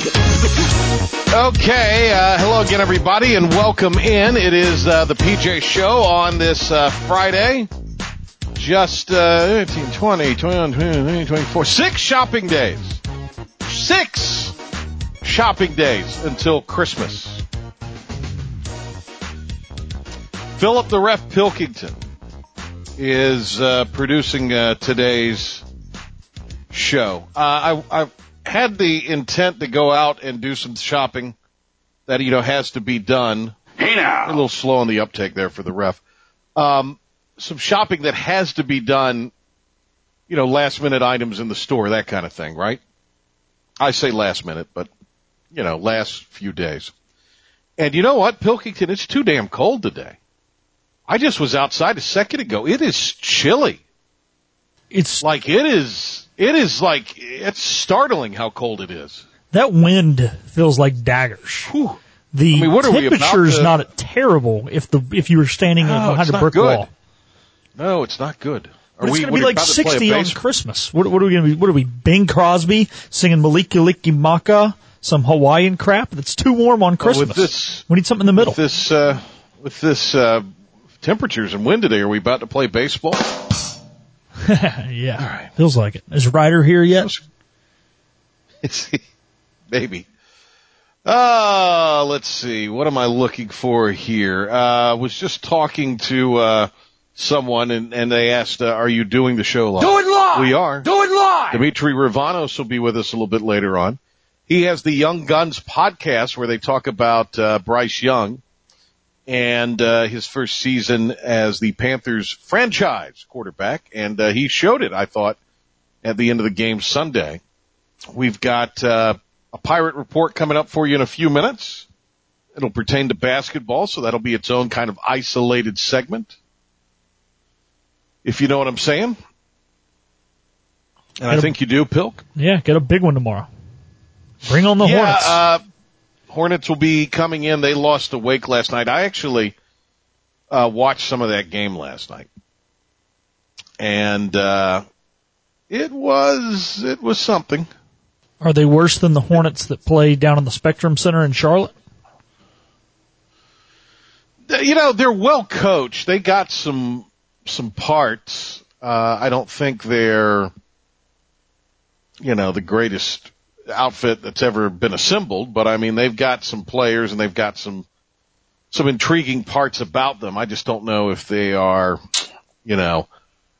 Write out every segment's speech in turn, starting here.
Okay, uh, hello again, everybody, and welcome in. It is uh, the PJ Show on this uh, Friday. Just uh, 18, 20, 21, 22, 24, six shopping days. Six shopping days until Christmas. Philip the Ref Pilkington is uh, producing uh, today's show. Uh, I, I had the intent to go out and do some shopping that you know has to be done. Hey now, A little slow on the uptake there for the ref. Um, some shopping that has to be done. You know, last minute items in the store, that kind of thing, right? I say last minute, but you know, last few days. And you know what, Pilkington, it's too damn cold today. I just was outside a second ago. It is chilly. It's Like it is, it is like, it's startling how cold it is. that wind feels like daggers. Whew. The I mean, what are we, about temperature's to- not terrible if the if you were standing No, behind a brick good. wall. No, it's not good. Are But it's going to be like about to 60 on Christmas. What, what are we going to be? What are we? Bing Crosby singing Mele Kalikimaka, some Hawaiian crap? That's too warm on Christmas. with this- we need something in the middle. With this, uh, with this, uh, temperatures and wind today, are we about to play baseball? yeah, All right. feels like it. Is Ryder here yet? Maybe. Uh, let's see. What am I looking for here? Uh, was just talking to, uh, someone and, and they asked, uh, are you doing the show live? do it live. We are. Do it live. Dimitri Ravanos will be with us a little bit later on. He has the Young Guns podcast where they talk about uh, Bryce Young and uh, his first season as the Panthers franchise quarterback, and uh, he showed it. I thought at the end of the game Sunday. We've got uh, a pirate report coming up for you in a few minutes. It'll pertain to basketball, so that'll be its own kind of isolated segment. If you know what I'm saying. And I It'll- think you do, Pilk. Yeah, get a big one tomorrow. Bring on the yeah, Hornets. Uh, Hornets will be coming in. They lost to Wake last night. I actually uh, watched some of that game last night, and uh, it was it was something. are they worse than the Hornets that play down in the Spectrum Center in Charlotte? You know, they're well coached. They got some some parts. Uh, I don't think they're you know the greatest outfit that's ever been assembled, but I mean they've got some players and they've got some some intriguing parts about them. I just don't know if they are, you know,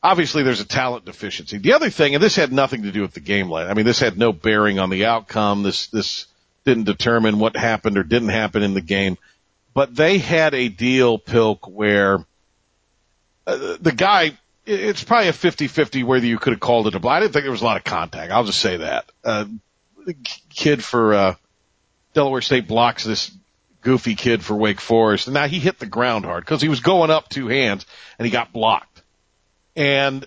obviously there's a talent deficiency. The other thing, and this had nothing to do with the game line. I mean, this had no bearing on the outcome. This this didn't determine what happened or didn't happen in the game. But they had a deal, Pilk, where uh, the guy, it's probably a 50-50 whether you could have called it a block. I didn't think there was a lot of contact. I'll just say that. Uh, the kid for, uh, Delaware State blocks this goofy kid for Wake Forest. And now he hit the ground hard because he was going up two hands and he got blocked. And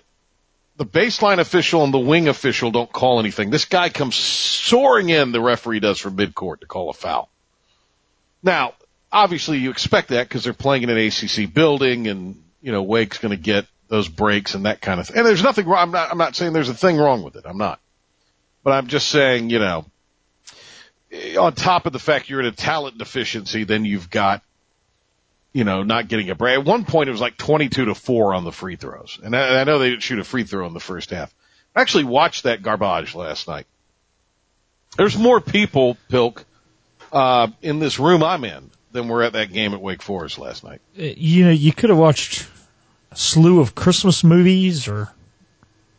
the baseline official and the wing official don't call anything. This guy comes soaring in, the referee does from midcourt to call a foul. Now, obviously you expect that because they're playing in an ACC building and, you know, Wake's going to get those breaks and that kind of thing. And there's nothing wrong. I'm not, I'm not saying there's a thing wrong with it. I'm not. But I'm just saying, you know, on top of the fact you're in a talent deficiency, then you've got, you know, not getting a break. At one point it was like 22 to 4 on the free throws. And I, I know they didn't shoot a free throw in the first half. I actually watched that garbage last night. There's more people, Pilk, uh, in this room I'm in than were at that game at Wake Forest last night. Uh, You know, you could have watched a slew of Christmas movies or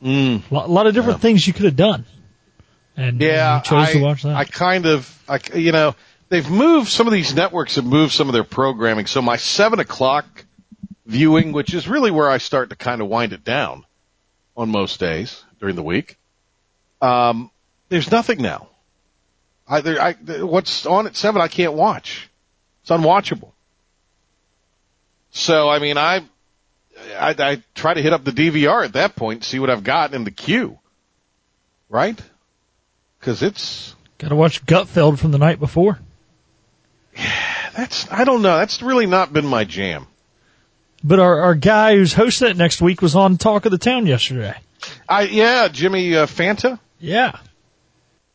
Mm. a lot, a lot of different things you could have done. And Yeah, you chose I, to watch that. I kind of, I, you know, they've moved some of these networks have moved some of their programming. So my seven o'clock viewing, which is really where I start to kind of wind it down on most days during the week. Um, there's nothing now. I, there, I, what's on at seven, I can't watch. It's unwatchable. So, I mean, I, I, I try to hit up the DVR at that point, see what I've got in the queue. Right? Cause it's Got to watch Gutfeld from the night before. that's, I don't know, that's really not been my jam. But our, our guy who's hosting it next week was on Talk of the Town yesterday. I, yeah, Jimmy uh, Fanta. Yeah.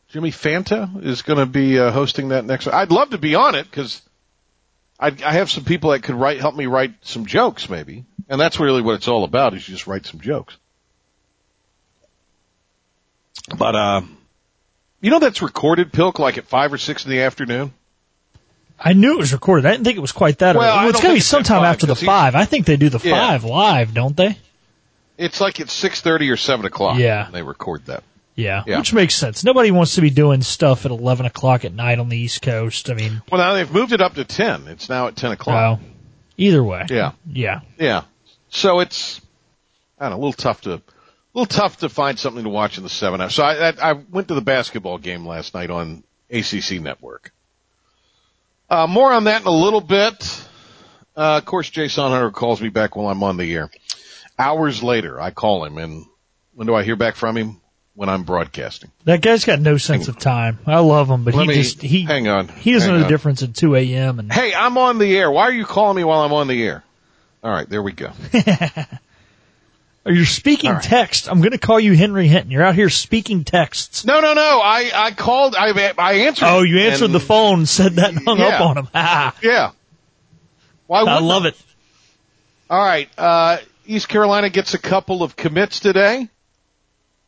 Jimmy Fanta is going to be uh, hosting that next. I'd love to be on it because I, I have some people that could write, help me write some jokes, maybe, and that's really what it's all about. Is you just write some jokes. But uh, you know that's recorded, Pilk, like at five or six in the afternoon. I knew it was recorded. I didn't think it was quite that Well, early. It's don't to be think it's at sometime after the five. I think they do the Yeah. five live, don't they? It's like at six thirty or seven o'clock. Yeah. they record that. Yeah. Yeah. Which makes sense. Nobody wants to be doing stuff at 11 o'clock at night on the East Coast. I mean, Well, now they've moved it up to ten. It's now at ten o'clock. well, either way. Yeah. Yeah. Yeah. So it's, I don't know, a little tough to, a little tough to find something to watch in the seven hours. So I, I, I went to the basketball game last night on ACC Network. Uh, more on that in a little bit. Uh, of course, Jason Hunter calls me back while I'm on the air. Hours later, I call him and when do I hear back from him? When I'm broadcasting. That guy's got no sense of time. I love him, but he me, just, he, hang on. he doesn't know the difference in 2 a.m. and Hey, I'm on the air. Why are you calling me while I'm on the air? All right, there we go. You're speaking right. text. I'm going to call you Henry Hinton. You're out here speaking texts. No, no, no. I, I called, I, I answered. Oh, you answered and- the phone, said that, and hung Yeah. up on him. Yeah. Why I love it. All right. Uh, East Carolina gets a couple of commits today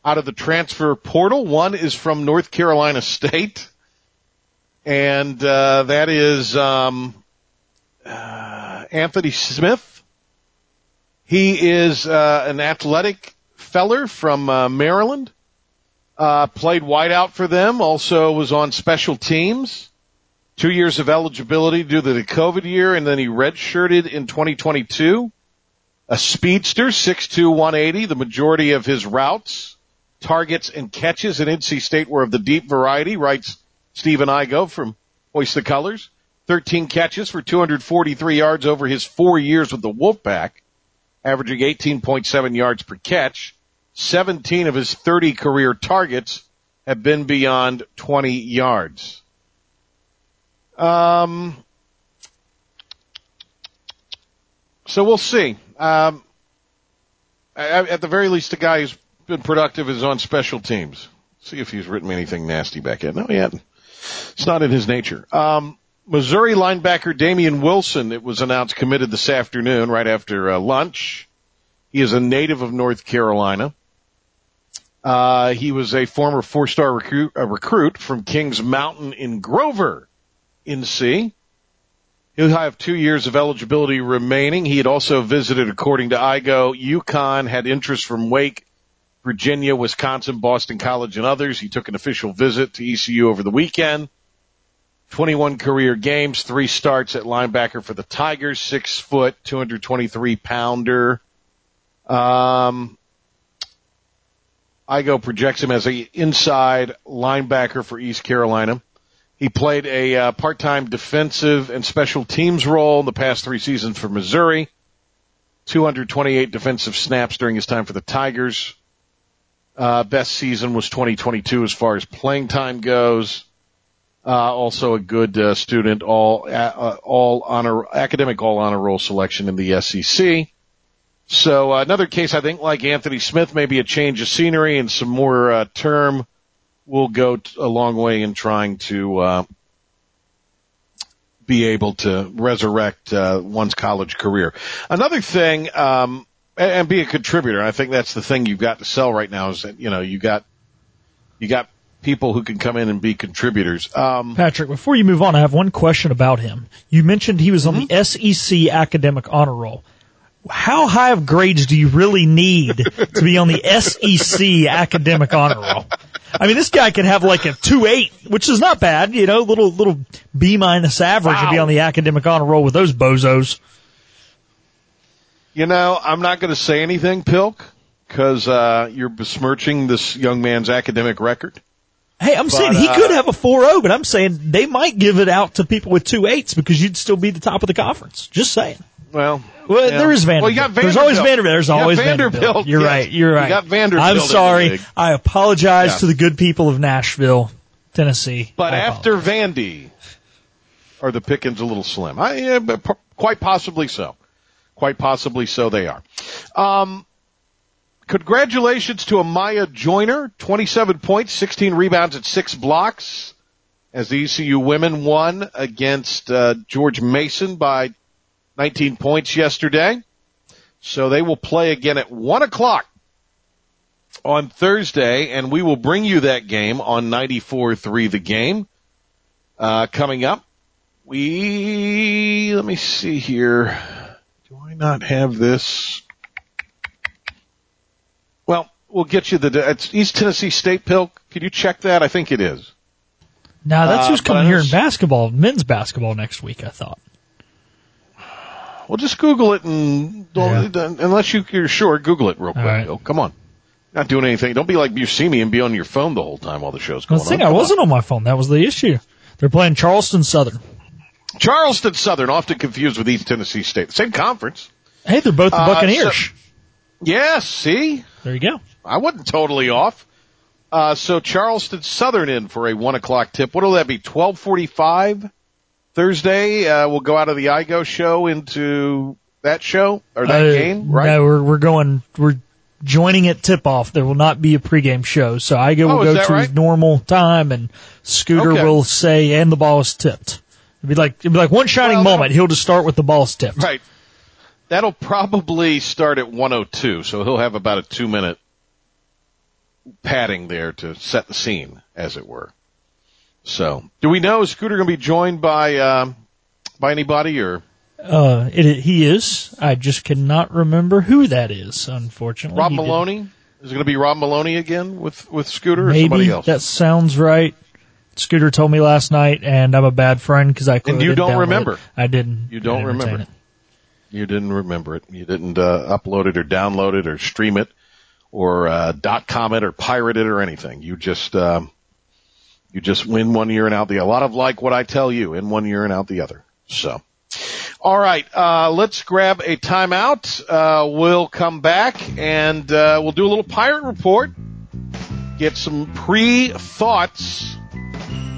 out of the transfer portal. One is from North Carolina State, and uh, that is um, uh, Anthony Smith. He is uh, an athletic feller from uh, Maryland. Uh, played wideout for them. Also was on special teams two years of eligibility due to the COVID year, and then he redshirted in 2022. A speedster, 6'2", 180. The majority of his routes, targets, and catches at NC State were of the deep variety, writes Stephen Igo from Hoist the Colors. 13 catches for 243 yards over his four years with the Wolfpack, averaging 18.7 yards per catch. 17 of his 30 career targets have been beyond 20 yards. Um, so we'll see. Um, at the very least, the guy who's been productive is on special teams. See if he's written anything nasty back in. No, he hadn't. It's not in his nature. Um, Missouri linebacker Damian Wilson, it was announced, committed this afternoon right after uh, lunch. He is a native of North Carolina. Uh, he was a former four-star recruit, recruit from Kings Mountain in Grover, NC. He'll have two years of eligibility remaining. He had also visited, according to IGO, UConn, had interest from Wake, Virginia, Wisconsin, Boston College, and others. He took an official visit to ECU over the weekend. 21 career games, three starts at linebacker for the Tigers, six foot, 223 pounder. Um, Igo projects him as a inside linebacker for East Carolina. He played a uh, part-time defensive and special teams role in the past three seasons for Missouri. 228 defensive snaps during his time for the Tigers. Uh, best season was 2022 as far as playing time goes. Uh, also a good uh, student, all uh, all honor academic all honor roll selection in the SEC. So uh, another case, I think, like Anthony Smith, maybe a change of scenery and some more uh, term will go t- a long way in trying to uh, be able to resurrect uh, one's college career. Another thing, um, and, and be a contributor. I think that's the thing you've got to sell right now is that you know you got you got people who can come in and be contributors. Um, Patrick, before you move on, I have one question about him. You mentioned he was on Mm-hmm. the SEC academic honor roll. How high of grades do you really need to be on the SEC academic honor roll? I mean, this guy could have like a two eight, which is not bad, you know, little little B minus average and be on the academic honor roll with those bozos. You know, I'm not going to say anything, Pilk, because uh, you're besmirching this young man's academic record. Hey, I'm saying he uh, could have a 4-0, but I'm saying they might give it out to people with two eights because you'd still be the top of the conference. Just saying. Well, Well, yeah. there is Vanderbilt. Well, you got Vanderbilt. There's always Vanderbilt. There's always Vanderbilt. You're yes. right. You're right. You got Vanderbilt. I'm sorry. I apologize Yeah. to the good people of Nashville, Tennessee. But after. Vandy, are the pickings a little slim? I, yeah, but p- quite possibly so. Quite possibly so they are. Um, congratulations to Amiya Joyner, 27 points, 16 rebounds at six blocks as the ECU women won against uh, George Mason by 19 points yesterday. So they will play again at one o'clock on Thursday, and we will bring you that game on 94.3 The Game. Uh, coming up, we, let me see here. Do I not have this? Well, we'll get you the, it's East Tennessee State Pilk. Could you check that? I think it is. now that's uh, who's coming here in basketball, men's basketball next week. I thought. Well, just Google it and don't, unless you, you're sure, Google it real quick. right. Bill. Come on. Not doing anything. Don't be like you see me and be on your phone the whole time while the show's Well, going the thing, on. I Come on. wasn't on my phone. That was the issue. They're playing Charleston Southern. Charleston Southern, often confused with East Tennessee State. Same conference. Hey, they're both the Uh, Buccaneers. so- Yes, see? There you go. I wasn't totally off. Uh, so Charleston Southern in for a one o'clock tip. What'll that be? Twelve forty-five Thursday. Uh, we'll go out of the IGO show into that show or that Uh, game, right? No, we're we're going. We're joining at tip off. There will not be a pregame show. So Igo Oh, will go to his normal time, and Scooter Okay. will say, "And the ball is tipped." It'd be like it'd be like one shining Well, moment. He'll just start with the ball's tipped. Right. That'll probably start at 102, so he'll have about a two minute padding there to set the scene, as it were. So, do we know is Scooter going to be joined by um, by anybody or? Uh, it, he is. I just cannot remember who that is. Unfortunately, Rob Maloney? Is it going to be Rob Maloney again with, with Scooter or somebody Maybe else? that sounds right. Scooter told me last night, and I'm a bad friend because I clearly you didn't don't remember. it. I didn't. You don't didn't remember. it. You didn't remember it. You didn't uh, upload it or download it or stream it or uh, dot com it or pirate it or anything. You just um, you just win one year and out the. A lot of like what I tell you, in one year and out the other. So, all right, uh, let's grab a timeout. Uh, we'll come back and uh, we'll do a little pirate report. Get some pre thoughts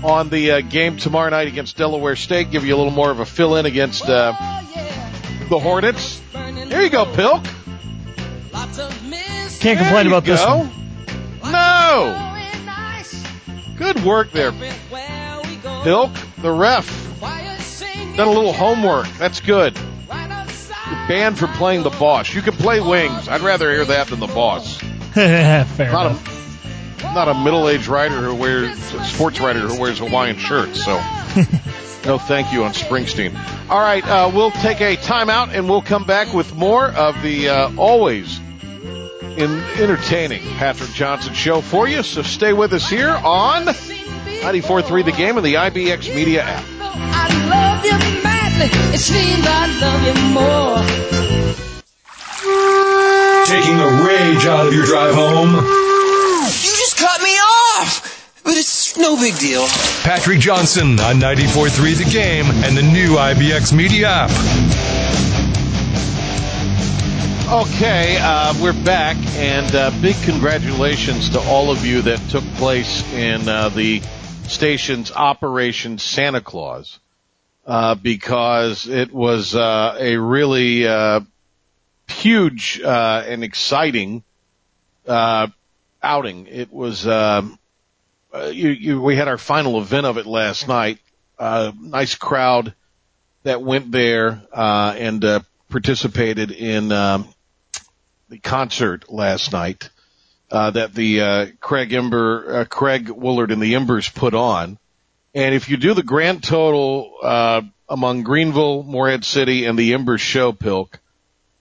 on the uh, game tomorrow night against Delaware State. Give you a little more of a fill in against uh, the Hornets. Here you go, Pilk. Can't complain about this go. one. No. Good work there, Pilk. The ref done a little homework. That's good. You're banned from playing the boss. You can play wings. I'd rather hear that than the boss. Fair Not enough. a not a middle-aged writer who wears a sports writer who wears Hawaiian shirts. So no thank you on Springsteen. All right, uh, we'll take a timeout and we'll come back with more of the uh, always in entertaining Patrick Johnson show for you. So stay with us here on 94.3 The Game and the IBX Media app. I love you madly. It seems I love you more. Taking the rage out of your drive home. You just cut me off! But it's no big deal. Patrick Johnson on 94.3 The Game and the new IBX Media app. Okay, uh, we're back, and uh, big congratulations to all of you that took place in uh, the station's Operation Santa Claus, uh, because it was uh, a really uh, huge uh, and exciting uh, outing. It was um, uh, you, you, we had our final event of it last night. Uh, nice crowd that went there uh, and uh, participated in um, the concert last night uh, that the uh, Craig Ember, uh, Craig Woolard and the Embers put on. And if you do the grand total uh, among Greenville, Morehead City, and the Embers show, Pilk,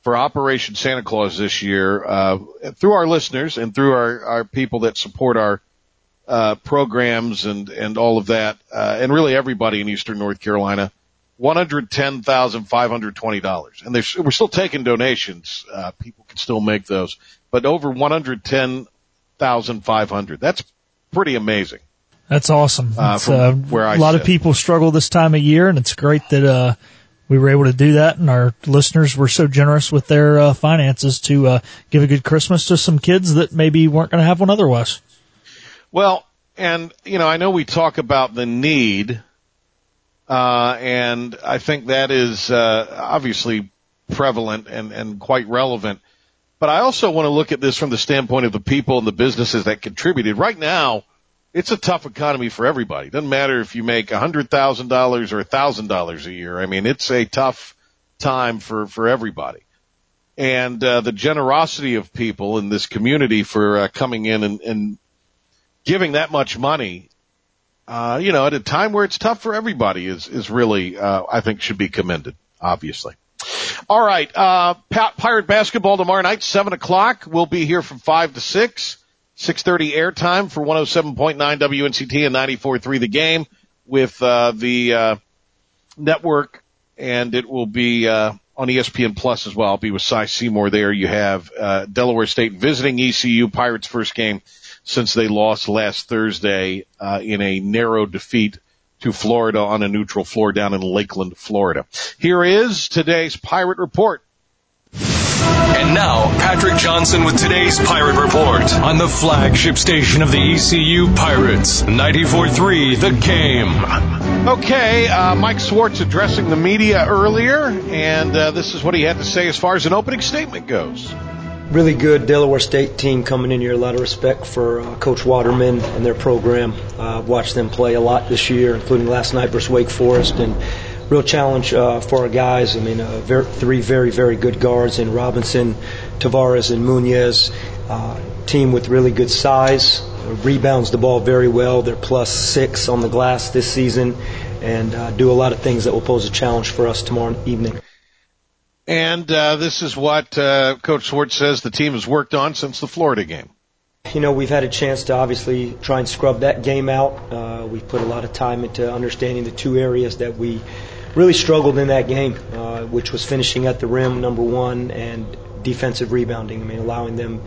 for Operation Santa Claus this year, uh, through our listeners and through our, our people that support our uh, programs and and all of that, uh, and really everybody in Eastern North Carolina, one hundred ten thousand five hundred twenty dollars, and there's, we're still taking donations. Uh, people can still make those, but over one hundred ten thousand five hundred. That's pretty amazing. That's awesome. Uh, uh, where I a lot sit. of people struggle this time of year, and it's great that uh, we were able to do that. And our listeners were so generous with their uh, finances to uh, give a good Christmas to some kids that maybe weren't going to have one otherwise. Well, and you know, I know we talk about the need, uh, and I think that is uh, obviously prevalent and and quite relevant. But I also want to look at this from the standpoint of the people and the businesses that contributed. Right now, it's a tough economy for everybody. Doesn't matter if you make a hundred thousand dollars or a thousand dollars a year. I mean, it's a tough time for for everybody. And uh, the generosity of people in this community for uh, coming in and, and giving that much money, uh, you know, at a time where it's tough for everybody is, is really, uh, I think should be commended, obviously. All right. Uh, Pirate basketball tomorrow night, seven o'clock. We'll be here from five to six, 630 airtime for 107.9 WNCT and 94.3 the game with, uh, the, uh, network and it will be, uh, on ESPN Plus as well. I'll be with Cy Seymour there. You have, uh, Delaware State visiting ECU Pirates first game since they lost last Thursday, uh, in a narrow defeat to Florida on a neutral floor down in Lakeland, Florida. Here is today's Pirate Report. And now, Patrick Johnson with today's Pirate Report on the flagship station of the ECU Pirates, 94.3 The Game. Okay, uh, Mike Schwartz addressing the media earlier, and uh, this is what he had to say as far as an opening statement goes. Really good Delaware State team coming in here. A lot of respect for uh, Coach Waterman and their program. Uh, watched them play a lot this year, including last night versus Wake Forest, and real challenge uh, for our guys. I mean, uh, ver- three very very good guards in Robinson, Tavares, and Muniz. Uh, team with really good size, rebounds the ball very well. They're plus six on the glass this season, and uh, do a lot of things that will pose a challenge for us tomorrow evening. And uh, this is what uh, Coach Schwartz says the team has worked on since the Florida game. You know, we've had a chance to obviously try and scrub that game out. Uh, we've put a lot of time into understanding the two areas that we really struggled in that game, uh, which was finishing at the rim, number one, and defensive rebounding. I mean, allowing them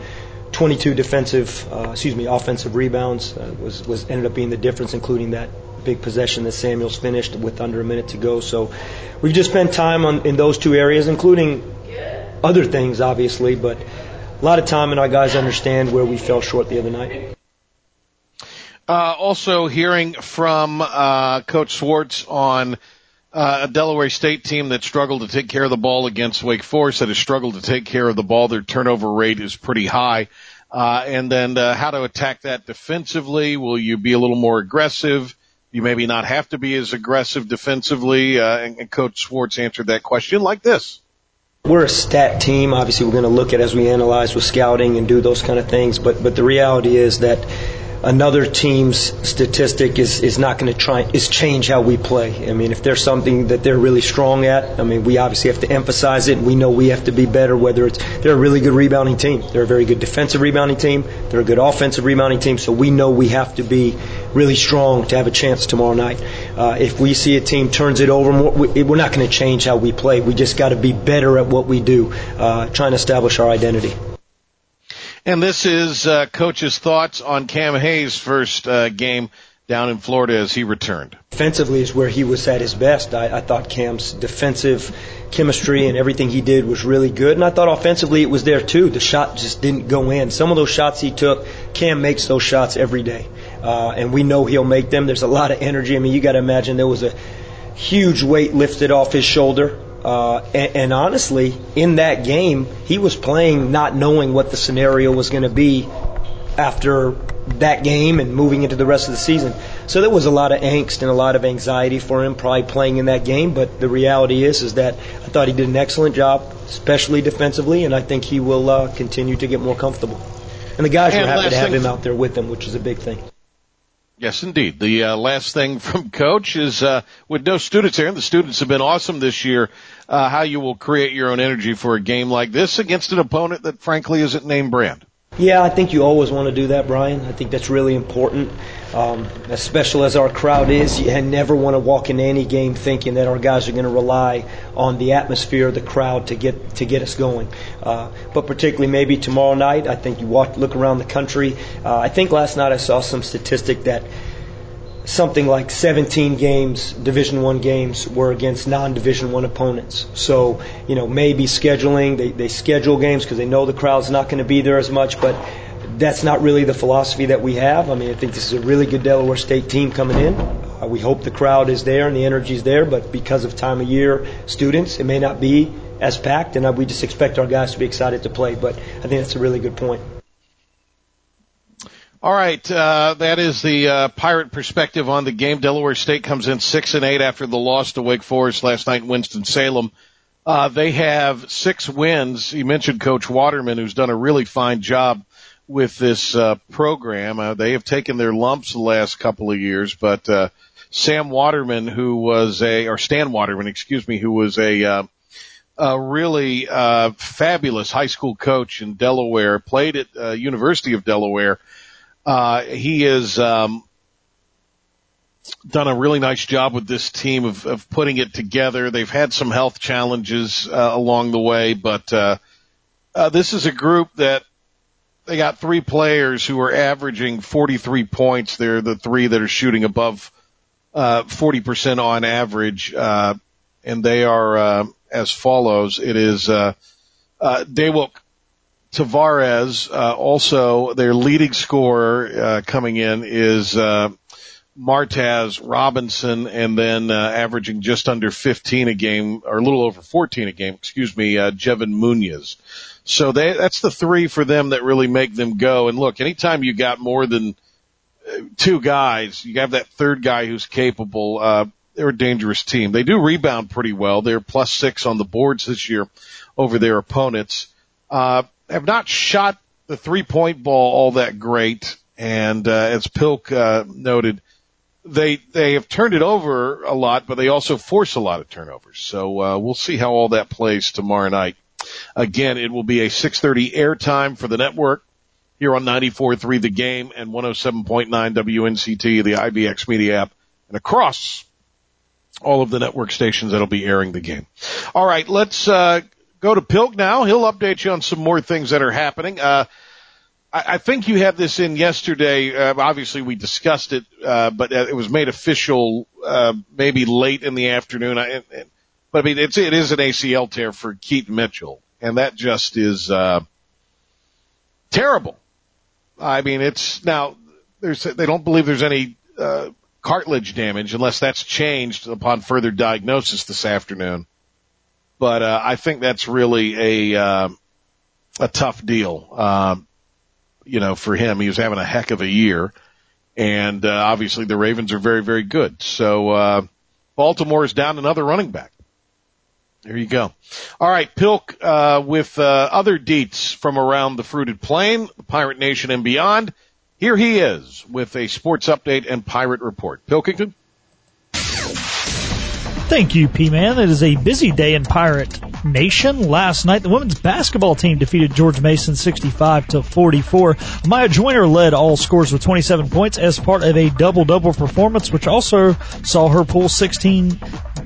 22 defensive, uh, excuse me, offensive rebounds uh, was was ended up being the difference, including that big possession that Samuels finished with under a minute to go. So we've just spent time on in those two areas, including other things, obviously, but a lot of time and our guys understand where we fell short the other night. Uh, also hearing from uh, Coach Schwartz on uh, a Delaware State team that struggled to take care of the ball against Wake Forest, that has struggled to take care of the ball. Their turnover rate is pretty high. Uh, and then uh, how to attack that defensively. Will you be a little more aggressive? You maybe not have to be as aggressive defensively. Uh, and, and Coach Schwartz answered that question like this. We're a stat team. Obviously, we're going to look at as we analyze with scouting and do those kind of things. But but the reality is that another team's statistic is is not going to try is change how we play. I mean, if there's something that they're really strong at, I mean, we obviously have to emphasize it. We know we have to be better. Whether it's they're a really good rebounding team, they're a very good defensive rebounding team, they're a good offensive rebounding team. So we know we have to be really strong to have a chance tomorrow night. Uh, if we see a team turns it over more, we, we're not going to change how we play. We just got to be better at what we do, uh, trying to establish our identity. And this is uh, Coach's thoughts on Cam Hayes' first uh, game down in Florida as he returned. Defensively is where he was at his best. I, I thought Cam's defensive chemistry and everything he did was really good, and I thought offensively it was there too. The shot just didn't go in. Some of those shots he took, Cam makes those shots every day, uh, and we know he'll make them. There's a lot of energy. I mean, you got to imagine there was a huge weight lifted off his shoulder. Uh, and, and honestly, in that game, he was playing not knowing what the scenario was going to be after that game and moving into the rest of the season. So there was a lot of angst and a lot of anxiety for him probably playing in that game. But the reality is, is that I thought he did an excellent job, especially defensively, and I think he will uh, continue to get more comfortable. And the guys And were happy to have thing- him out there with them, which is a big thing. Yes, indeed. The uh, last thing from Coach is uh, with no students here, and the students have been awesome this year. Uh, how you will create your own energy for a game like this against an opponent that, frankly, isn't name brand. Yeah, I think you always want to do that, Brian. I think that's really important. Um, as special as our crowd is, you never want to walk into any game thinking that our guys are going to rely on the atmosphere, of the crowd to get to get us going. Uh, but particularly maybe tomorrow night, I think you walk, look around the country. Uh, I think last night I saw some statistic that something like 17 games, Division One games, were against non-Division One opponents. So, you know, maybe scheduling, they, they schedule games because they know the crowd's not going to be there as much, but that's not really the philosophy that we have. I mean, I think this is a really good Delaware State team coming in. Uh, we hope the crowd is there and the energy is there, but because of time of year, students, it may not be as packed, and uh, we just expect our guys to be excited to play. But I think that's a really good point. All right, uh, that is the uh, pirate perspective on the game. Delaware State comes in six and eight after the loss to Wake Forest last night in Winston Salem. Uh, they have six wins. You mentioned Coach Waterman, who's done a really fine job with this uh, program. Uh, they have taken their lumps the last couple of years, but uh, Sam Waterman, who was a or Stan Waterman, excuse me, who was a uh, a really uh, fabulous high school coach in Delaware, played at uh, University of Delaware uh, he has um, done a really nice job with this team of, of putting it together. They've had some health challenges uh, along the way, but uh, uh, this is a group that they got three players who are averaging 43 points. They're the three that are shooting above uh, 40% on average, uh, and they are uh, as follows. It is uh, uh, Tavares, uh, also their leading scorer uh, coming in is uh, Martaz Robinson, and then averaging just under 15 a game, or a little over 14 a game, excuse me, Jevin Muniz. So they, that's the three for them that really make them go. And look, anytime you got more than uh, two guys, you have that third guy who's capable. Uh, they're a dangerous team. They do rebound pretty well. They're plus six on the boards this year over their opponents. Uh, have not shot the three point ball all that great. And, uh, as Pilk, uh, noted, they, they have turned it over a lot, but they also force a lot of turnovers. So, uh, we'll see how all that plays tomorrow night. Again, it will be a 630 airtime for the network here on 94.3 The Game and 107.9 WNCT, the IBX media app, and across all of the network stations that'll be airing the game. All right, let's, uh, go to Pilk now. He'll update you on some more things that are happening. Uh, I, think you had this in yesterday. Uh, obviously, we discussed it, uh, but uh, it was made official uh, maybe late in the afternoon. I, it, but I mean, it's it is an ACL tear for Keaton Mitchell, and that just is uh, terrible. I mean, it's now there's they don't believe there's any uh, cartilage damage unless that's changed upon further diagnosis this afternoon. But uh, I think that's really a uh, a tough deal. Um, you know, for him, he was having a heck of a year, and uh, obviously the Ravens are very, very good. So uh, Baltimore is down another running back. There you go. All right, Pilk uh, with uh, other deets from around the fruited plain, the Pirate Nation and beyond. Here he is with a sports update and pirate report. Pilkington. Thank you, P-Man. It is a busy day in Pirate Nation. Last night, the women's basketball team defeated George Mason 65 to 44. Maya Joyner led all scores with 27 points as part of a double-double performance, which also saw her pull 16,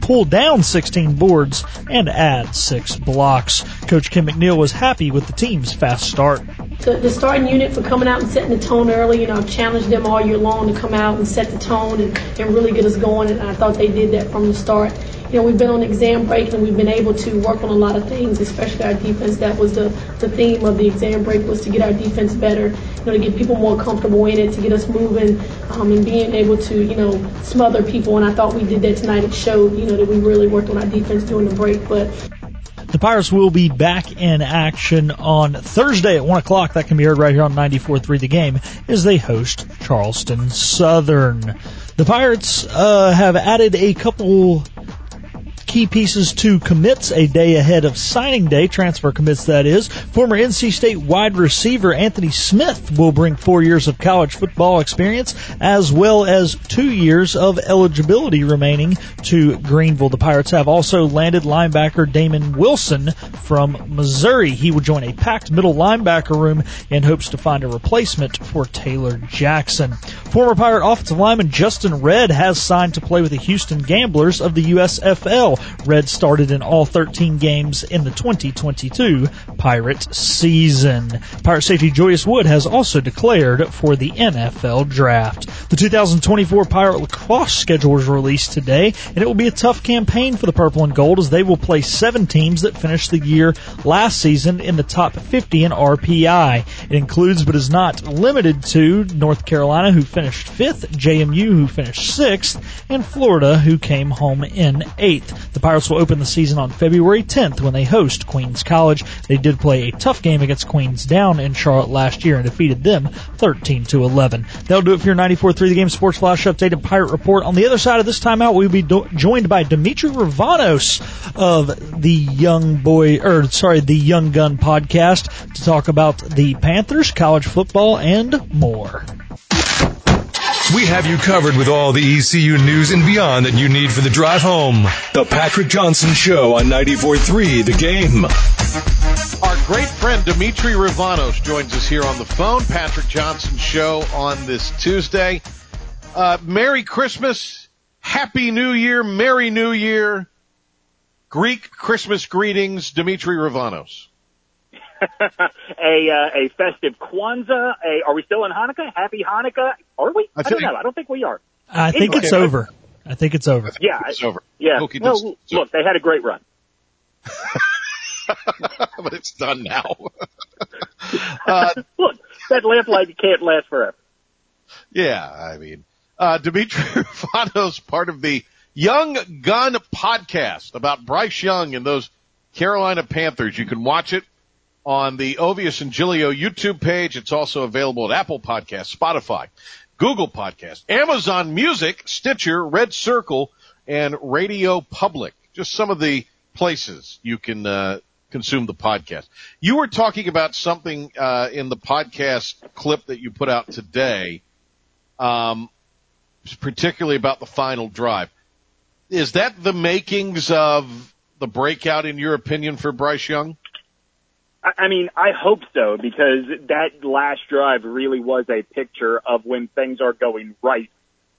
pull down 16 boards and add six blocks. Coach Kim McNeill was happy with the team's fast start. The, the starting unit for coming out and setting the tone early, you know, I've challenged them all year long to come out and set the tone and, and really get us going, and I thought they did that from the start you know, we've been on exam break and we've been able to work on a lot of things, especially our defense. That was the, the theme of the exam break was to get our defense better, you know, to get people more comfortable in it, to get us moving, um, and being able to, you know, smother people. And I thought we did that tonight. It showed, you know, that we really worked on our defense during the break. But the Pirates will be back in action on Thursday at 1 o'clock. That can be heard right here on 94.3 The Game as they host Charleston Southern. The Pirates uh, have added a couple key pieces to commits a day ahead of signing day, transfer commits that is. Former NC State wide receiver Anthony Smith will bring four years of college football experience as well as two years of eligibility remaining to Greenville. The Pirates have also landed linebacker Damon Wilson from Missouri. He will join a packed middle linebacker room in hopes to find a replacement for Taylor Jackson. Former Pirate offensive lineman Justin Red has signed to play with the Houston Gamblers of the USFL. Red started in all 13 games in the 2022 Pirate season. Pirate safety Julius Wood has also declared for the NFL draft. The 2024 Pirate lacrosse schedule was released today, and it will be a tough campaign for the Purple and Gold as they will play seven teams that finished the year last season in the top 50 in RPI. It includes but is not limited to North Carolina, who finished fifth, JMU, who finished sixth, and Florida, who came home in eighth. The Pirates will open the season on February 10th when they host Queens College. They did play a tough game against Queens down in Charlotte last year and defeated them 13 to 11. That'll do it for your 94.3 The Game Sports Flash Update and Pirate Report. On the other side of this timeout, we'll be do- joined by Dimitri Ravanos of the Young Boy, or sorry, the Young Gun podcast to talk about the Panthers, college football, and more. We have you covered with all the ECU news and beyond that you need for the drive home. The Patrick Johnson Show on 94.3 The Game. Our great friend Dimitri Ravanos joins us here on the phone. Patrick Johnson Show on this Tuesday. Uh, Merry Christmas, Happy New Year, Merry New Year, Greek Christmas greetings, Dimitri Ravanos. a uh, a festive Kwanzaa. A, are we still in Hanukkah? Happy Hanukkah? Are we? I, I don't know. I don't think we are. I think Anyway. it's over. I think it's over. Yeah, It's over. yeah. Look, well, is- look, they had a great run. but it's done now. uh, Look, that lamplight can't last forever. yeah, I mean, uh, Dimitri Ravanos, part of the Young Gun podcast about Bryce Young and those Carolina Panthers. You can watch it on the Ovius and Gilio YouTube page. It's also available at Apple Podcasts, Spotify, Google Podcasts, Amazon Music, Stitcher, Red Circle, and Radio Public. Just some of the places you can uh, consume the podcast. You were talking about something uh, in the podcast clip that you put out today, um, particularly about the final drive. Is that the makings of the breakout, in your opinion, for Bryce Young? I, mean, I hope so because that last drive really was a picture of when things are going right,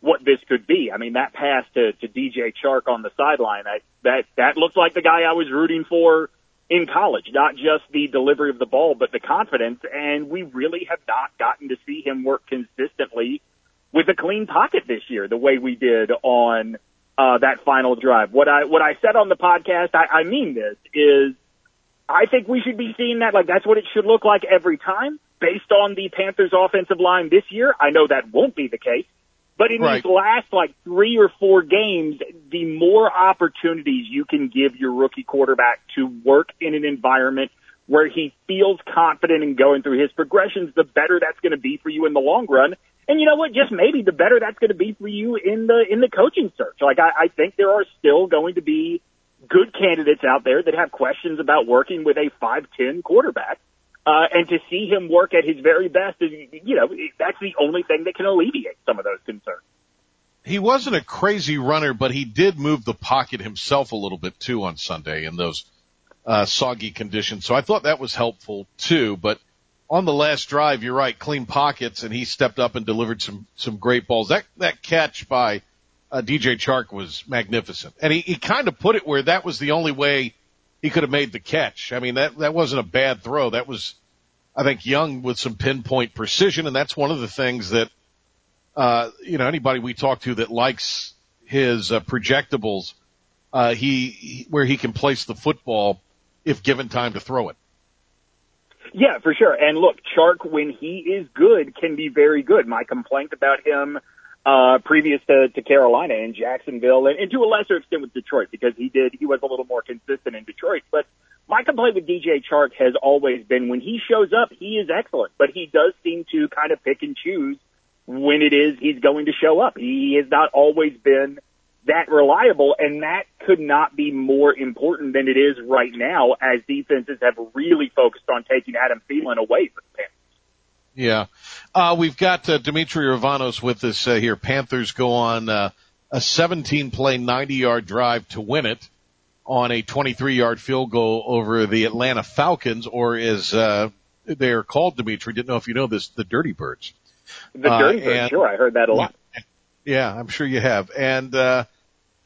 what this could be. I mean, that pass to, to DJ Chark on the sideline, I, that, that looks like the guy I was rooting for in college, not just the delivery of the ball, but the confidence. And we really have not gotten to see him work consistently with a clean pocket this year, the way we did on uh, that final drive. What I what I said on the podcast, I, I mean this is I think we should be seeing that like that's what it should look like every time based on the Panthers offensive line this year. I know that won't be the case, but in Right. these last like three or four games, the more opportunities you can give your rookie quarterback to work in an environment where he feels confident in going through his progressions, the better that's going to be for you in the long run. And you know what? Just maybe the better that's going to be for you in the in the coaching search. Like I, I think there are still going to be good candidates out there that have questions about working with a 5'10 quarterback. Uh, and to see him work at his very best is, you know, that's the only thing that can alleviate some of those concerns. He wasn't a crazy runner, but he did move the pocket himself a little bit too on Sunday in those uh, soggy conditions. So I thought that was helpful too. But on the last drive, you're right, clean pockets, and he stepped up and delivered some some great balls. That that catch by uh, DJ Chark was magnificent, and he, he kind of put it where that was the only way he could have made the catch. I mean that that wasn't a bad throw. That was, I think, Young with some pinpoint precision, and that's one of the things that uh, you know, anybody we talk to that likes his uh, projectables, uh, he, he where he can place the football if given time to throw it. Yeah, for sure. And look, Chark, when he is good, can be very good. My complaint about him uh, previous to, to Carolina and Jacksonville, and, and to a lesser extent with Detroit, because he did he was a little more consistent in Detroit. But my complaint with DJ Chark has always been when he shows up, he is excellent, but he does seem to kind of pick and choose when it is he's going to show up. He has not always been that reliable, and that could not be more important than it is right now as defenses have really focused on taking Adam Thielen away from the Panthers. Yeah. Uh, we've got uh, Dimitri Ravanos with us uh, here. Panthers go on uh, a 17 play, 90 yard drive to win it on a 23 yard field goal over the Atlanta Falcons, or as uh, they are called, Dimitri. Didn't know if you know this, the Dirty Birds. The Uh, Dirty Birds, and- sure, I heard that a lot. Yeah, I'm sure you have. And uh,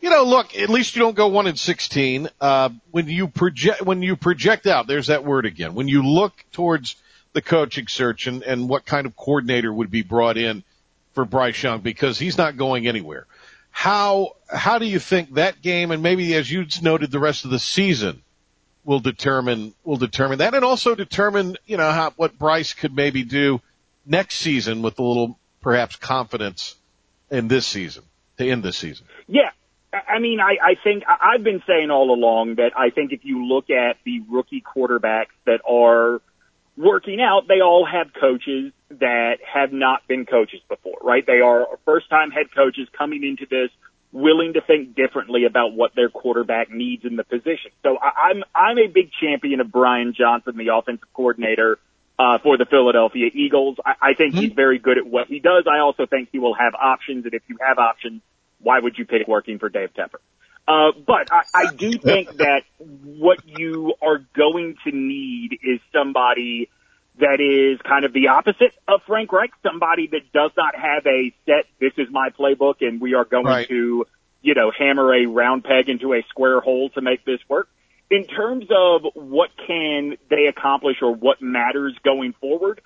You know, look, at least you don't go one in sixteen. Uh, when you project, when you project out, there's that word again. When you look towards the coaching search and, and what kind of coordinator would be brought in for Bryce Young because he's not going anywhere. How how do you think that game and maybe as you noted the rest of the season will determine will determine that and also determine you know how what Bryce could maybe do next season with a little perhaps confidence in this season to end this season. Yeah. I mean, I, I think I've been saying all along that I think if you look at the rookie quarterbacks that are working out, they all have coaches that have not been coaches before, right? They are first time head coaches coming into this willing to think differently about what their quarterback needs in the position. So I, I'm, I'm a big champion of Brian Johnson, the offensive coordinator, uh, for the Philadelphia Eagles. I, I think mm-hmm. he's very good at what he does. I also think he will have options. And if you have options, why would you pick working for Dave Tepper? Uh, but I, I do think that what you are going to need is somebody that is kind of the opposite of Frank Reich, somebody that does not have a set, this is my playbook and we are going right. to, you know, hammer a round peg into a square hole to make this work. In terms of what can they accomplish or what matters going forward,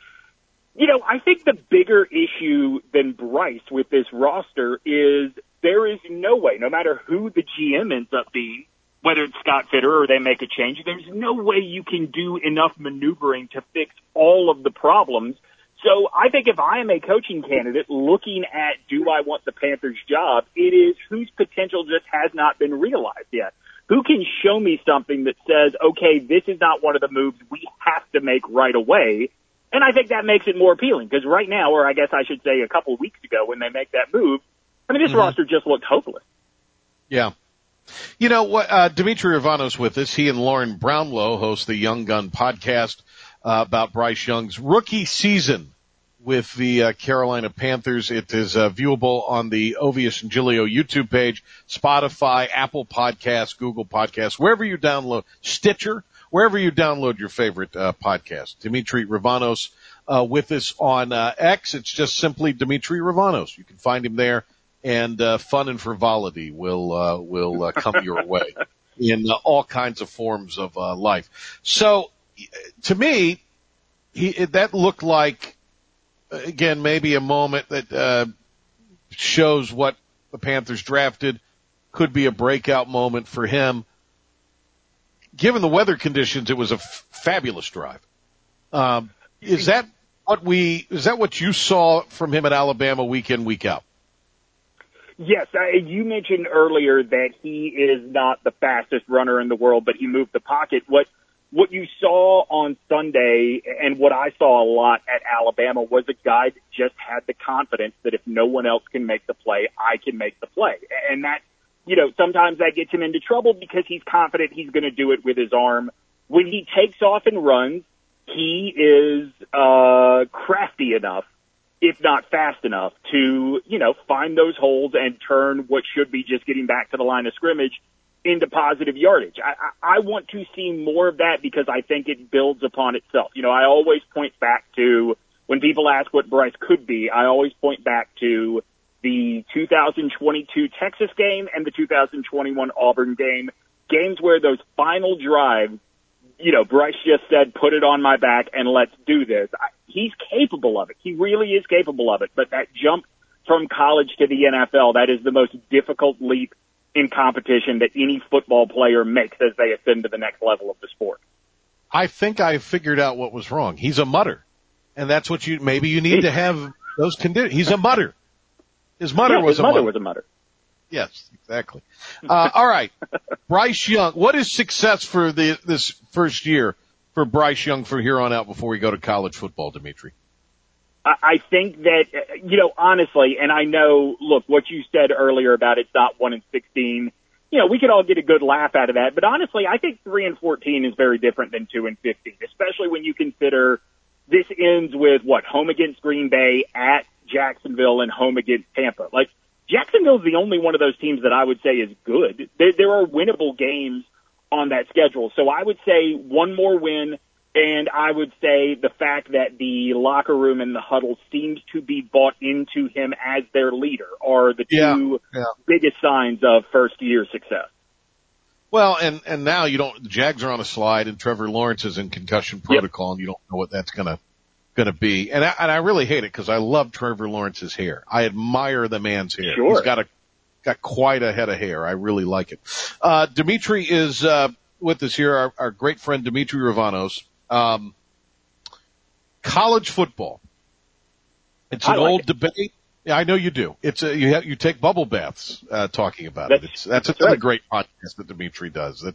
you know, I think the bigger issue than Bryce with this roster is there is no way, no matter who the GM ends up being, whether it's Scott Fitterer or they make a change, there's no way you can do enough maneuvering to fix all of the problems. So I think if I am a coaching candidate looking at do I want the Panthers job, it is whose potential just has not been realized yet. Who can show me something that says, okay, this is not one of the moves we have to make right away. And I think that makes it more appealing because right now, or I guess I should say a couple weeks ago when they make that move, I mean, this mm-hmm. roster just looked hopeless. Yeah. You know what? Uh, Dimitri Ravanos with us. He and Lauren Brownlow host the Young Gun podcast uh, about Bryce Young's rookie season with the uh, Carolina Panthers. It is uh, viewable on the Ovies and Giglio YouTube page, Spotify, Apple Podcasts, Google Podcasts, wherever you download Stitcher, wherever you download your favorite uh, podcast. Dimitri Ravanos uh, with us on uh, X. It's just simply Dimitri Ravanos. You can find him there and uh, fun and frivolity will uh, will uh, come your way in uh, all kinds of forms of uh, life. So, to me, he, that looked like again maybe a moment that uh, shows what the Panthers drafted could be a breakout moment for him. Given the weather conditions, it was a f- fabulous drive. Um, is that what we? Is that what you saw from him at Alabama week in week out? Yes, I, you mentioned earlier that he is not the fastest runner in the world, but he moved the pocket. What what you saw on Sunday and what I saw a lot at Alabama was a guy that just had the confidence that if no one else can make the play, I can make the play. And that, you know, sometimes that gets him into trouble because he's confident he's going to do it with his arm. When he takes off and runs, he is uh crafty enough if not fast enough to, you know, find those holes and turn what should be just getting back to the line of scrimmage into positive yardage. I, I, I want to see more of that because I think it builds upon itself. You know, I always point back to when people ask what Bryce could be, I always point back to the 2022 Texas game and the 2021 Auburn game, games where those final drives you know, Bryce just said, put it on my back and let's do this. He's capable of it. He really is capable of it. But that jump from college to the NFL, that is the most difficult leap in competition that any football player makes as they ascend to the next level of the sport. I think I figured out what was wrong. He's a mutter. And that's what you, maybe you need to have those conditions. He's a mutter. His mutter yeah, was his a mother mutter. was a mutter. Yes, exactly. Uh, all right. Bryce Young, what is success for the, this first year for Bryce Young from here on out before we go to college football, Dimitri? I think that, you know, honestly, and I know, look, what you said earlier about it's not one in 16, you know, we could all get a good laugh out of that, but honestly, I think three and 14 is very different than two and 15, especially when you consider this ends with what, home against Green Bay at Jacksonville and home against Tampa. Like, Jacksonville's the only one of those teams that I would say is good. There, there are winnable games on that schedule. So I would say one more win And I would say the fact that the locker room and the huddle seems to be bought into him as their leader are the two yeah. biggest signs of first year success. Well, and and now you don't. The Jags are on a slide, and Trevor Lawrence is in concussion protocol, and you don't know what that's gonna gonna be. And I, and I really hate it because I love Trevor Lawrence's hair. I admire the man's hair. Sure. He's got a got quite a head of hair. I really like it. Uh, Dimitri is uh, with us here. Our, our great friend Dimitri Ravanos. Um, college football. It's an like old it. debate. Yeah, I know you do. It's a, you have, you take bubble baths uh, talking about it. That's- It's that's, that's another right. great podcast that Dimitri does. That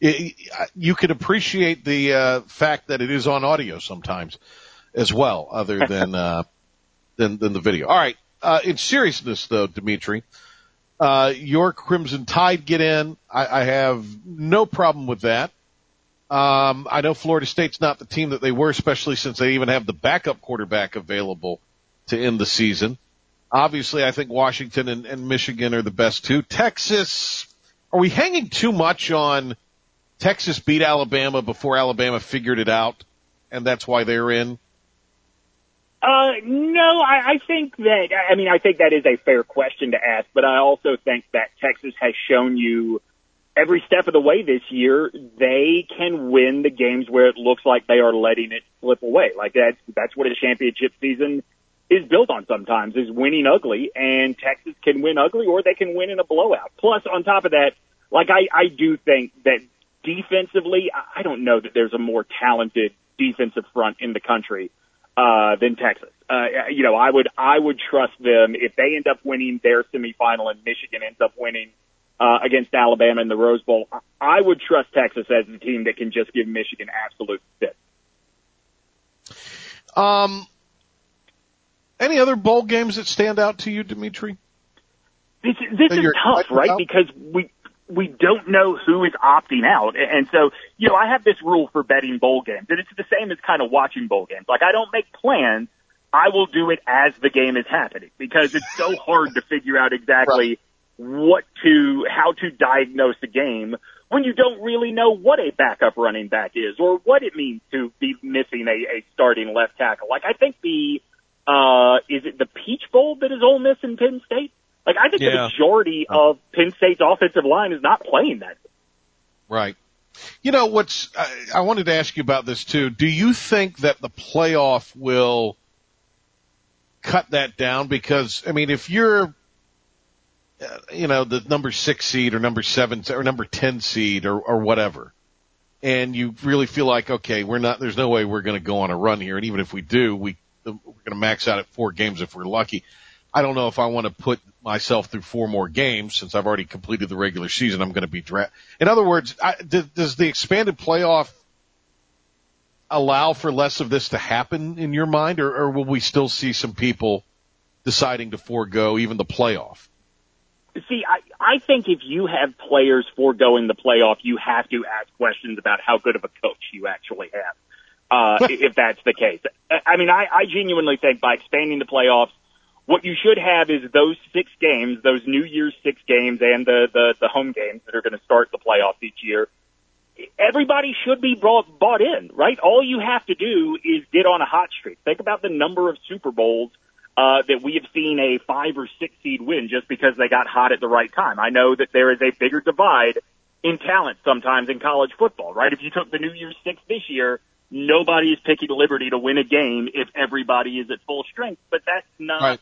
it, you can appreciate the uh, fact that it is on audio sometimes as well, other than uh, than than the video. All right. Uh, in seriousness, though, Dimitri, uh, your Crimson Tide get in. I, I have no problem with that. Um, I know Florida State's not the team that they were, especially since they even have the backup quarterback available to end the season. Obviously, I think Washington and, and Michigan are the best two. Texas, are we hanging too much on Texas beat Alabama before Alabama figured it out, and that's why they're in? Uh, no, I, I think that, I mean, I think that is a fair question to ask, but I also think that Texas has shown you every step of the way this year, they can win the games where it looks like they are letting it slip away. Like that's, that's what a championship season is built on sometimes is winning ugly and Texas can win ugly or they can win in a blowout. Plus on top of that, like I, I do think that defensively, I I don't know that there's a more talented defensive front in the country uh, than Texas. Uh, you know, I would I would trust them if they end up winning their semifinal and Michigan ends up winning uh, against Alabama in the Rose Bowl. I- would trust Texas as the team that can just give Michigan absolute fit. Um, any other bowl games that stand out to you, Dimitri? This this is tough, right? about? Because we we don't know who is opting out, and so you know I have this rule for betting bowl games, and it's the same as kind of watching bowl games. Like I don't make plans. I will do it as the game is happening because it's so hard to figure out exactly what to, how to diagnose a game when you don't really know what a backup running back is or what it means to be missing a, a starting left tackle. Like I think the, uh, is it the Peach Bowl that is Ole Miss and Penn State? Like I think the majority of Penn State's offensive line is not playing that. Right. You know what's? I, I wanted to ask you about this too. Do you think that the playoff will cut that down? Because I mean, if you're, uh, you know, the number six seed or number seven or number ten seed or or whatever, and you really feel like okay, we're not. There's no way we're going to go on a run here, and even if we do, we we're going to max out at four games if we're lucky. I don't know if I want to put myself through four more games since I've already completed the regular season. I'm going to be dra- In other words, I, does, does the expanded playoff allow for less of this to happen in your mind, or, or will we still see some people deciding to forego even the playoff? See, I, I think if you have players foregoing the playoff, you have to ask questions about how good of a coach you actually have. Uh, if that's the case. I mean, I, I genuinely think by expanding the playoffs, what you should have is those six games, those New Year's six games and the, the, the home games that are going to start the playoffs each year. Everybody should be brought, bought in, right? All you have to do is get on a hot streak. Think about the number of Super Bowls uh, that we have seen a five or six seed win just because they got hot at the right time. I know that there is a bigger divide in talent sometimes in college football, right? If you took the New Year's Six this year, nobody is picking Liberty to win a game if everybody is at full strength, but that's not, Right.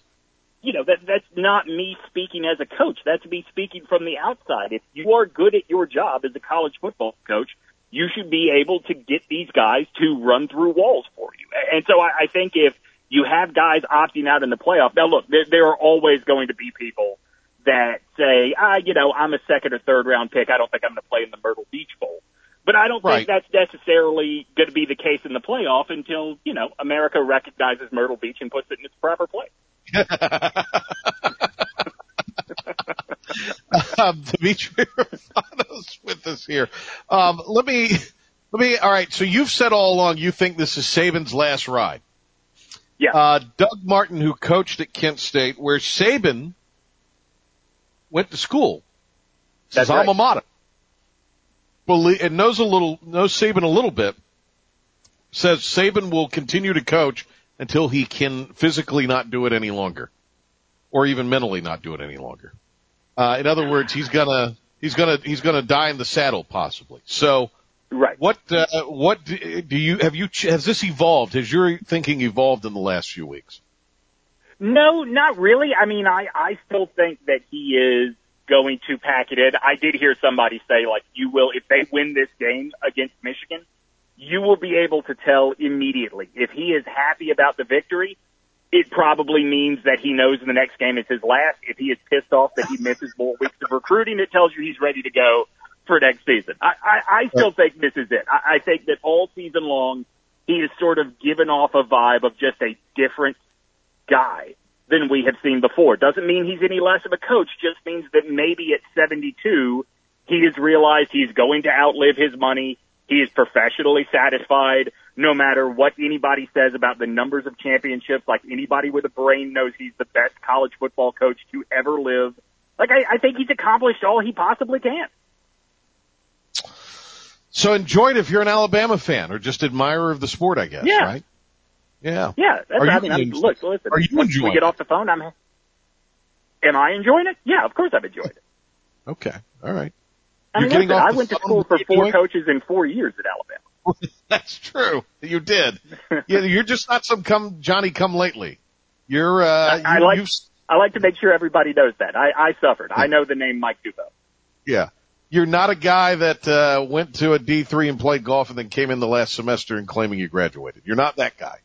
You know, that, that's not me speaking as a coach. That's me speaking from the outside. If you are good at your job as a college football coach, you should be able to get these guys to run through walls for you. And so I, I think if you have guys opting out in the playoff, now look, there, there are always going to be people that say, ah, you know, I'm a second or third round pick. I don't think I'm going to play in the Myrtle Beach Bowl. But I don't Right. think that's necessarily going to be the case in the playoff until, you know, America recognizes Myrtle Beach and puts it in its proper place. um, Dimitri Ravanos with us here. Um, let me, let me, all right. So you've said all along you think this is Saban's last ride. Yeah. Uh, Doug Martin, who coached at Kent State, where Saban went to school. It's his right. alma mater. Believe, and knows a little, knows Saban a little bit. says Saban will continue to coach until he can physically not do it any longer, or even mentally not do it any longer. Uh, in other words, he's gonna he's gonna he's gonna die in the saddle possibly. So, right. What uh, what do, do you have you has this evolved? Has your thinking evolved in the last few weeks? No, not really. I mean, I I still think that he is going to pack it in. I did hear somebody say like you will if they win this game against Michigan, you will be able to tell immediately if he is happy about the victory. It probably means that he knows the next game is his last. If he is pissed off that he misses more weeks of recruiting, it tells you he's ready to go for next season. I, I, I still think this is it. I, I think that all season long, he has sort of given off a vibe of just a different guy than we have seen before. Doesn't mean he's any less of a coach, just means that maybe at 72, he has realized he's going to outlive his money. He is professionally satisfied no matter what anybody says about the numbers of championships. Like anybody with a brain knows he's the best college football coach to ever live. Like I, I think he's accomplished all he possibly can. So enjoy it if you're an Alabama fan or just admirer of the sport, I guess. Yeah. Right? Yeah. Yeah. That's, Are I you mean, I'm, look, listen. are you enjoying we get it? off the phone, I'm. Am I enjoying it? Yeah, of course I've enjoyed it. Okay. All right. I You're mean, getting off I went to school for four doing- coaches in four years at Alabama. That's true. You did. yeah, you're just not some come Johnny come lately. You're uh I you, like. I like to make sure everybody knows that. I, I suffered. I know the name Mike DuBose. yeah. You're not a guy that uh went to a D3 and played golf and then came in the last semester and claiming you graduated. You're not that guy.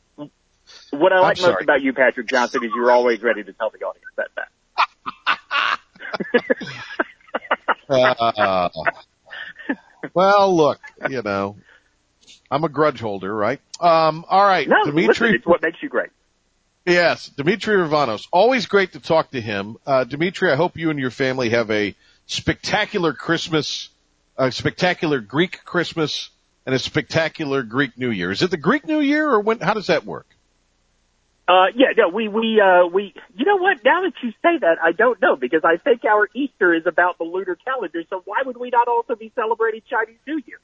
What I I'm like most sorry. about you, Patrick Johnson, is you're always ready to tell the audience that fact. Uh, well, look, you know, I'm a grudge holder, right? Um, all right, no, listen, Dimitri. it's what makes you great. Yes, Dimitri Ravanos. Always great to talk to him. Uh, Dimitri, I hope you and your family have a spectacular Christmas, a spectacular Greek Christmas, and a spectacular Greek New Year. Is it the Greek New Year, or when? How does that work? Uh, yeah, no, we, we, uh, we, you know what? Now that you say that, I don't know because I think our Easter is about the lunar calendar. So why would we not also be celebrating Chinese New Year?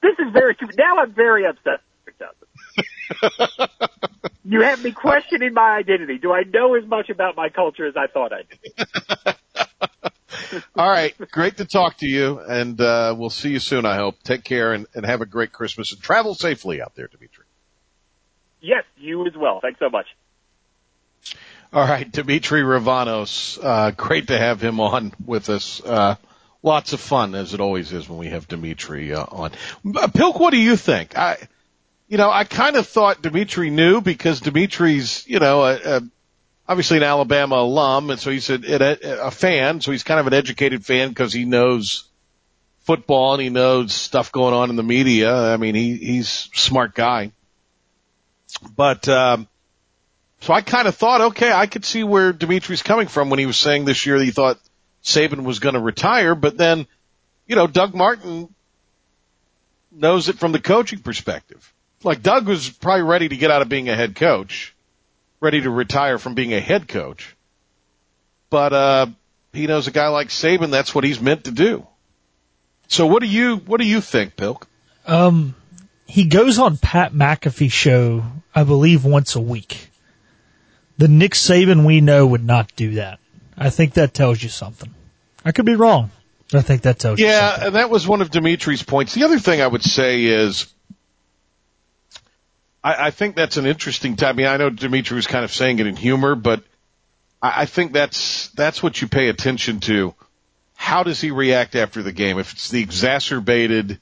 This is very, now I'm very upset. You have me questioning my identity. Do I know as much about my culture as I thought I did? All right, great to talk to you, and uh, we'll see you soon. I hope. Take care and, and have a great Christmas and travel safely out there, Dimitri. Yes, you as well. Thanks so much. All right, Dimitri Ravanos. Uh, great to have him on with us. Uh, lots of fun, as it always is when we have Dimitri uh, on. Uh, Pilk, what do you think? I, you know, I kind of thought Dimitri knew because Dimitri's, you know, a, a, obviously an Alabama alum, and so he's a, a, fan. So he's kind of an educated fan because he knows football and he knows stuff going on in the media. I mean, he he's smart guy. But um, so I kind of thought, okay, I could see where Dimitri's coming from when he was saying this year that he thought Saban was going to retire, but then, you know, Doug Martin knows it from the coaching perspective. Like Doug was probably ready to get out of being a head coach, ready to retire from being a head coach. But uh he knows a guy like Saban, that's what he's meant to do. So what do you what do you think, Pilk? Um, he goes on Pat McAfee show, I believe, once a week. The Nick Saban we know would not do that. I think that tells you something. I could be wrong. I think that tells you Yeah, and that was one of Dimitri's points. The other thing I would say is, I, I think that's an interesting time. I mean, I know Dimitri was kind of saying it in humor, but I, I think that's that's what you pay attention to. How does he react after the game? If it's the exacerbated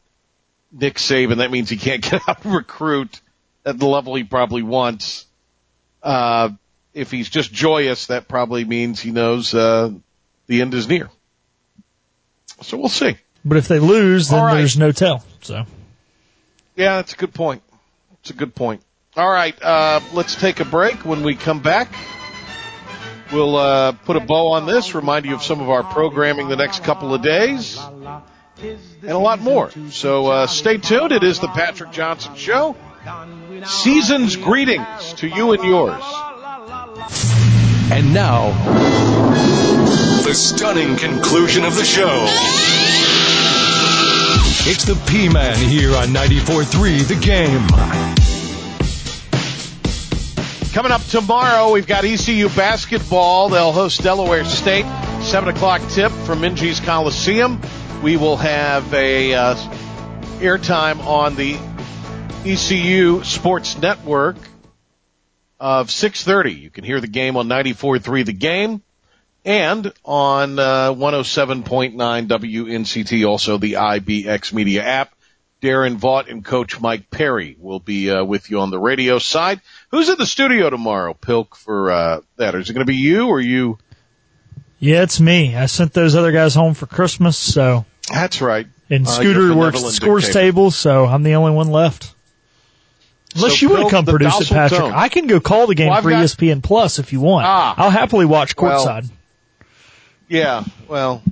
Nick Saban, that means he can't get out and recruit at the level he probably wants. Uh, if he's just joyous, that probably means he knows uh, the end is near. So we'll see. But if they lose, then right. there's no tell. So Yeah, that's a good point. It's a good point. All right, uh, let's take a break. When we come back, we'll uh, put a bow on this, remind you of some of our programming the next couple of days, and a lot more. So uh, stay tuned. It is the Patrick Johnson Show. Season's greetings to you and yours. And now, the stunning conclusion of the show. It's the P-Man here on 94.3 The Game. Coming up tomorrow, we've got ECU basketball. They'll host Delaware State. 7 o'clock tip from Minges Coliseum. We will have a uh, airtime on the ECU Sports Network of 6.30. You can hear the game on 94.3 The Game and on uh, 107.9 WNCT, also the IBX Media app. Darren Vaught and Coach Mike Perry will be uh, with you on the radio side. Who's in the studio tomorrow, Pilk, for uh, that? Is it going to be you or you? Yeah, it's me. I sent those other guys home for Christmas, so. That's right. And Uh, Scooter your works the scores dictator. table, so I'm the only one left. Unless So, you want to come produce it, Patrick. tone. I can go call the game Well, for got- ESPN Plus if you want. Ah. I'll happily watch Well, courtside. Yeah, well,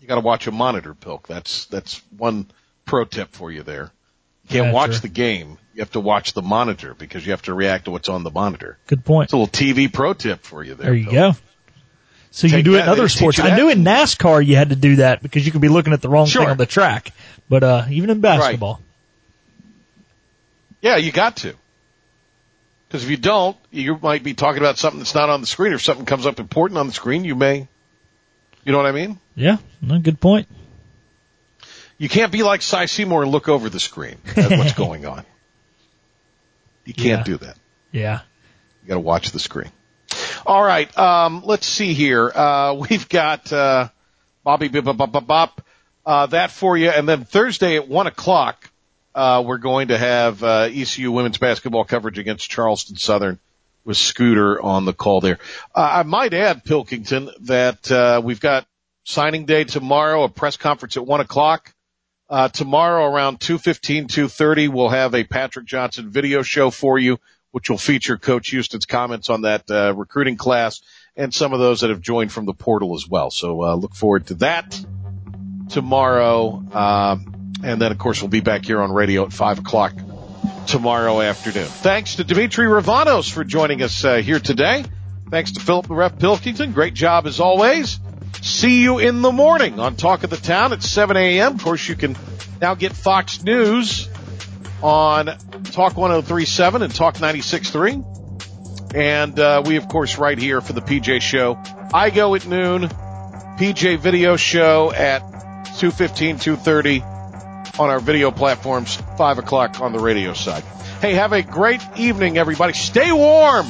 you got to watch a monitor, Pilk. That's that's one pro tip for you there. You can't Yeah, watch sure. the game. You have to watch the monitor because you have to react to what's on the monitor. Good point. It's a little TV pro tip for you there. There you Pilk. go. So you Take do it in other sports. I knew in NASCAR you had to do that because you could be looking at the wrong Sure. thing on the track. But uh even in basketball. Yeah, you got to. Because if you don't, you might be talking about something that's not on the screen. Or if something comes up important on the screen, you may. You know what I mean? Yeah, no, good point. You can't be like Cy Seymour and look over the screen at what's going on. You can't Yeah. do that. Yeah. You got to watch the screen. All right, um, let's see here. Uh, we've got uh, Bobby Bop, uh, that for you, and then Thursday at one o'clock, uh, we're going to have uh, ECU women's basketball coverage against Charleston Southern with Scooter on the call there. Uh, I might add, Pilkington, that uh, we've got signing day tomorrow, a press conference at one o'clock. Uh, tomorrow around 2.15, 2.30, we'll have a Patrick Johnson video show for you, which will feature Coach Houston's comments on that uh, recruiting class and some of those that have joined from the portal as well. So uh, look forward to that tomorrow. Um, and then, of course, we'll be back here on radio at 5 o'clock tomorrow afternoon. Thanks to Dimitri Ravanos for joining us uh, here today. Thanks to Philip the Ref Pilkington. Great job as always. See you in the morning on Talk of the Town at 7 a.m. Of course, you can now get Fox News on Talk 1037 and Talk 96.3. And uh, we, of course, right here for the PJ Show. I go at noon. PJ Video Show at 2.15, 2.30 on our video platforms, 5 o'clock on the radio side. Hey, have a great evening, everybody. Stay warm.